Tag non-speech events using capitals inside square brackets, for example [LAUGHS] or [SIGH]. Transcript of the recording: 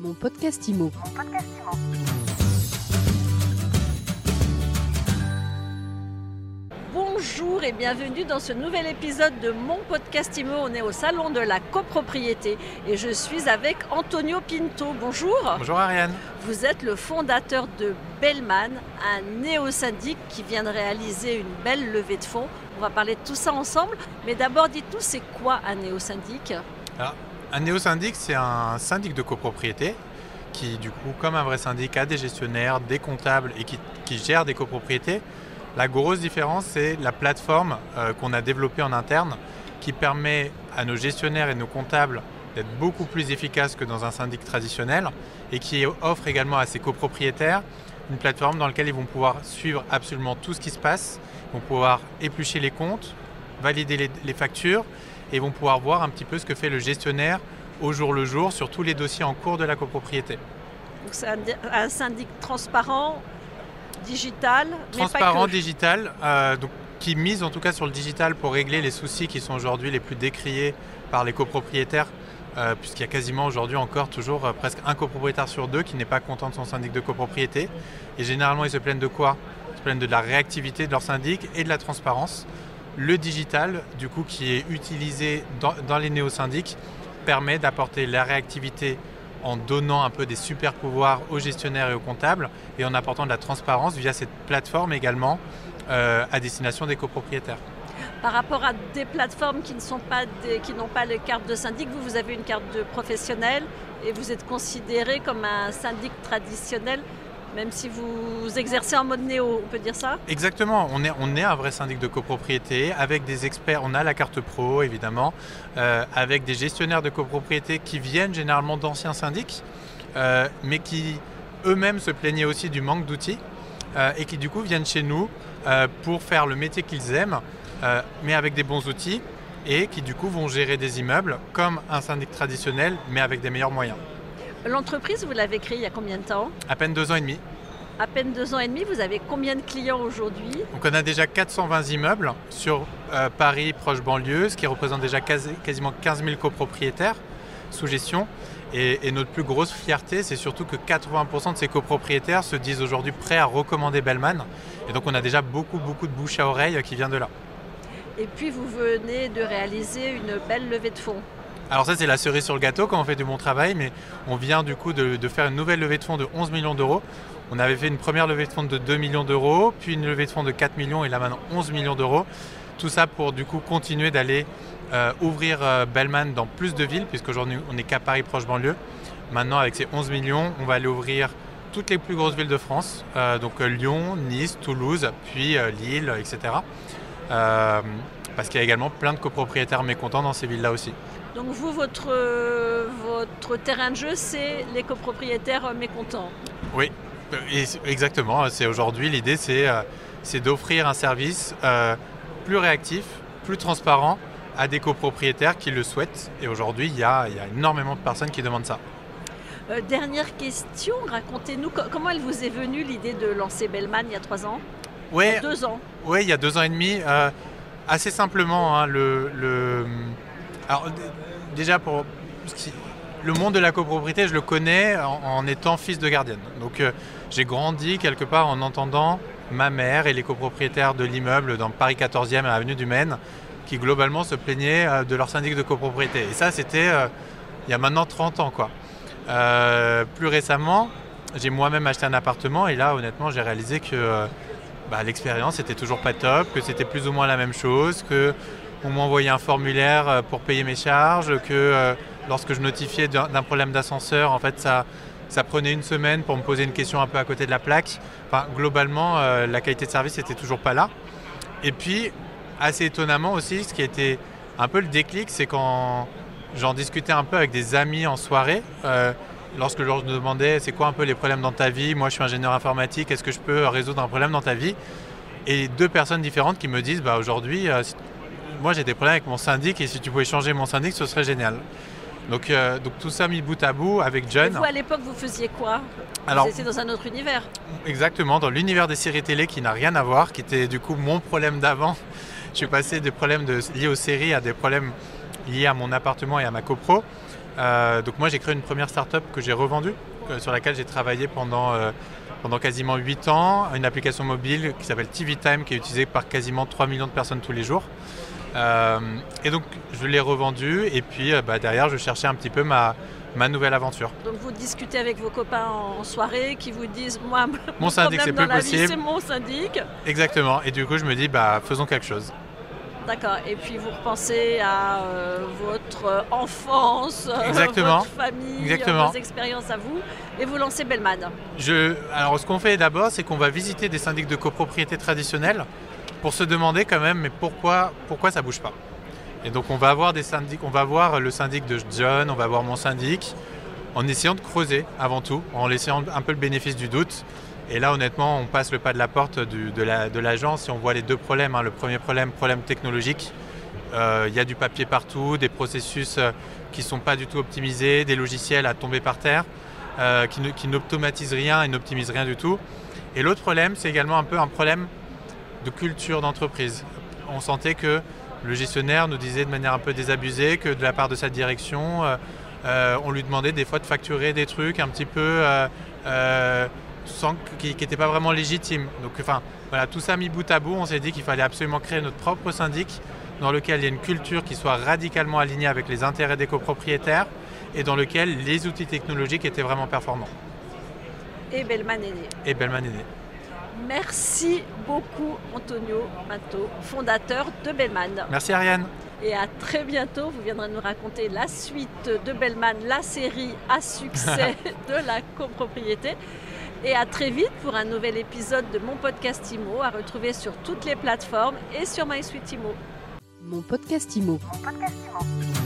Mon podcast IMO. Bonjour et bienvenue dans ce nouvel épisode de mon podcast IMO. On est au salon de la copropriété et je suis avec Antonio Pinto. Bonjour. Bonjour Ariane. Vous êtes le fondateur de Bellman, un néo-syndic qui vient de réaliser une belle levée de fonds. On va parler de tout ça ensemble. Mais d'abord, dites-nous, c'est quoi un néo-syndic? Alors, un néo-syndic, c'est un syndic de copropriété qui, du coup, comme un vrai syndic, a des gestionnaires, des comptables et qui, gère des copropriétés. La grosse différence, c'est la plateforme euh, qu'on a développée en interne qui permet à nos gestionnaires et nos comptables d'être beaucoup plus efficaces que dans un syndic traditionnel et qui offre également à ses copropriétaires une plateforme dans laquelle ils vont pouvoir suivre absolument tout ce qui se passe, vont pouvoir éplucher les comptes, valider les factures et vont pouvoir voir un petit peu ce que fait le gestionnaire au jour le jour sur tous les dossiers en cours de la copropriété. Donc, C'est un, un syndic transparent, digital, mais pas Transparent, que. digital, euh, donc, qui mise en tout cas sur le digital pour régler les soucis qui sont aujourd'hui les plus décriés par les copropriétaires, euh, puisqu'il y a quasiment aujourd'hui encore toujours euh, presque un copropriétaire sur deux qui n'est pas content de son syndic de copropriété. Et généralement, ils se plaignent de quoi? Ils se plaignent de la réactivité de leur syndic et de la transparence. Le digital, du coup, qui est utilisé dans, les néo-syndics, permet d'apporter la réactivité en donnant un peu des super pouvoirs aux gestionnaires et aux comptables et en apportant de la transparence via cette plateforme également euh, à destination des copropriétaires. Par rapport à des plateformes qui n'ont pas les cartes de syndic, vous, vous avez une carte de professionnel et vous êtes considéré comme un syndic traditionnel, même si vous exercez en mode néo, on peut dire ça Exactement, on est, un vrai syndic de copropriété avec des experts, on a la carte pro évidemment, euh, avec des gestionnaires de copropriété qui viennent généralement d'anciens syndics, euh, mais qui eux-mêmes se plaignaient aussi du manque d'outils euh, et qui du coup viennent chez nous pour faire le métier qu'ils aiment, mais avec des bons outils et qui du coup vont gérer des immeubles comme un syndic traditionnel, mais avec des meilleurs moyens. L'entreprise, vous l'avez créée il y a combien de temps À peine deux ans et demi. À peine deux ans et demi, vous avez combien de clients aujourd'hui Donc on a déjà 420 immeubles sur euh, Paris, proche banlieue, ce qui représente déjà quasi- quasiment 15 000 copropriétaires sous gestion. Et, et notre plus grosse fierté, c'est surtout que 80% de ces copropriétaires se disent aujourd'hui prêts à recommander Bellman. Et donc on a déjà beaucoup, beaucoup de bouche à oreille qui vient de là. Et puis vous venez de réaliser une belle levée de fonds. Alors ça c'est la cerise sur le gâteau quand on fait du bon travail, mais on vient du coup de, faire une nouvelle levée de fonds de 11 millions d'euros. On avait fait une première levée de fonds de 2 millions d'euros, puis une levée de fonds de 4 millions et là maintenant 11 millions d'euros. Tout ça pour du coup continuer d'aller euh, ouvrir euh, Bellman dans plus de villes, puisqu'aujourd'hui on n'est qu'à Paris proche banlieue. Maintenant avec ces 11 millions, on va aller ouvrir toutes les plus grosses villes de France, euh, donc Lyon, Nice, Toulouse, puis Lille, etc. Parce qu'il y a également plein de copropriétaires mécontents dans ces villes-là aussi. Donc vous, votre, euh, votre terrain de jeu, c'est les copropriétaires mécontents. Oui, exactement. C'est aujourd'hui l'idée, c'est euh, c'est d'offrir un service euh, plus réactif, plus transparent à des copropriétaires qui le souhaitent. Et aujourd'hui, il y a, il y a énormément de personnes qui demandent ça. Euh, dernière question, racontez-nous co- comment elle vous est venue l'idée de lancer Bellman il y a trois ans? Il y Ouais, a deux ans. ouais, il y a deux ans et demi. euh, assez simplement, hein, le, le- alors, déjà pour le monde de la copropriété, je le connais en, étant fils de gardienne. Donc euh, j'ai grandi quelque part en entendant ma mère et les copropriétaires de l'immeuble dans Paris 14e à Avenue du Maine qui globalement se plaignaient euh, de leur syndic de copropriété. Et ça, c'était euh, il y a maintenant 30 ans. Quoi. Plus récemment, j'ai moi-même acheté un appartement et là, honnêtement, j'ai réalisé que bah, l'expérience était toujours pas top, que c'était plus ou moins la même chose, que on m'envoyait un formulaire euh, pour payer mes charges, que euh, lorsque je notifiais d'un problème d'ascenseur, en fait, ça, prenait une semaine pour me poser une question un peu à côté de la plaque. Enfin, globalement, euh, la qualité de service n'était toujours pas là. Et puis, assez étonnamment aussi, ce qui a été un peu le déclic, c'est quand j'en discutais un peu avec des amis en soirée. lorsque je leur demandais c'est quoi un peu les problèmes dans ta vie, moi je suis ingénieur informatique, est-ce que je peux résoudre un problème dans ta vie? Et deux personnes différentes qui me disent bah, aujourd'hui, moi j'ai des problèmes avec mon syndic et si tu pouvais changer mon syndic, ce serait génial. Donc, euh, donc tout ça mis bout à bout avec Et John. vous, à l'époque, vous faisiez quoi? Alors- Vous étiez dans un autre univers. Exactement, dans l'univers des séries télé qui n'a rien à voir, qui était du coup mon problème d'avant. [LAUGHS] Je suis passé des problèmes de- liés aux séries à des problèmes liés à mon appartement et à ma copro. donc moi j'ai créé une première startup que j'ai revendue, sur laquelle j'ai travaillé pendant, pendant quasiment 8 ans, une application mobile qui s'appelle TV Time, qui est utilisée par quasiment 3 millions de personnes tous les jours. Et donc je l'ai revendue et puis bah, derrière je cherchais un petit peu ma, ma nouvelle aventure. Donc vous discutez avec vos copains en soirée qui vous disent moi mon syndic c'est plus possible. C'est mon syndic. Exactement. Et du coup je me dis bah faisons quelque chose. D'accord. Et puis vous repensez à euh, votre enfance, euh, Exactement. votre famille, Exactement. vos expériences à vous, et vous lancez Bellman. Je, alors ce qu'on fait d'abord, c'est qu'on va visiter des syndics de copropriété traditionnels pour se demander quand même, mais pourquoi, pourquoi ça bouge pas et donc on va avoir des syndics, on va voir le syndic de John, on va voir mon syndic, en essayant de creuser avant tout, en laissant un peu le bénéfice du doute. Et là honnêtement on passe le pas de la porte de l'agence et on voit les deux problèmes. Hein. Le premier problème, problème technologique. Euh, il y a du papier partout, des processus euh, qui ne sont pas du tout optimisés, des logiciels à tomber par terre, euh, qui n'automatisent rien et n'optimisent rien du tout. Et l'autre problème, c'est également un peu un problème de culture d'entreprise. On sentait que le gestionnaire nous disait de manière un peu désabusée que de la part de sa direction, euh, euh, on lui demandait des fois de facturer des trucs un petit peu euh, sans, qui n'étaient pas vraiment légitimes. Donc enfin, voilà, tout ça mis bout à bout, on s'est dit qu'il fallait absolument créer notre propre syndic dans lequel il y a une culture qui soit radicalement alignée avec les intérêts des copropriétaires et dans lequel les outils technologiques étaient vraiment performants. Et Bellman est né. Et Bellman est né. Merci beaucoup Antonio Mato, fondateur de Bellman. Merci Ariane. Et à très bientôt, vous viendrez nous raconter la suite de Bellman, la série à succès [LAUGHS] de la copropriété. Et à très vite pour un nouvel épisode de mon podcast IMO à retrouver sur toutes les plateformes et sur MySuite IMO. Mon podcast IMO. Mon podcast IMO.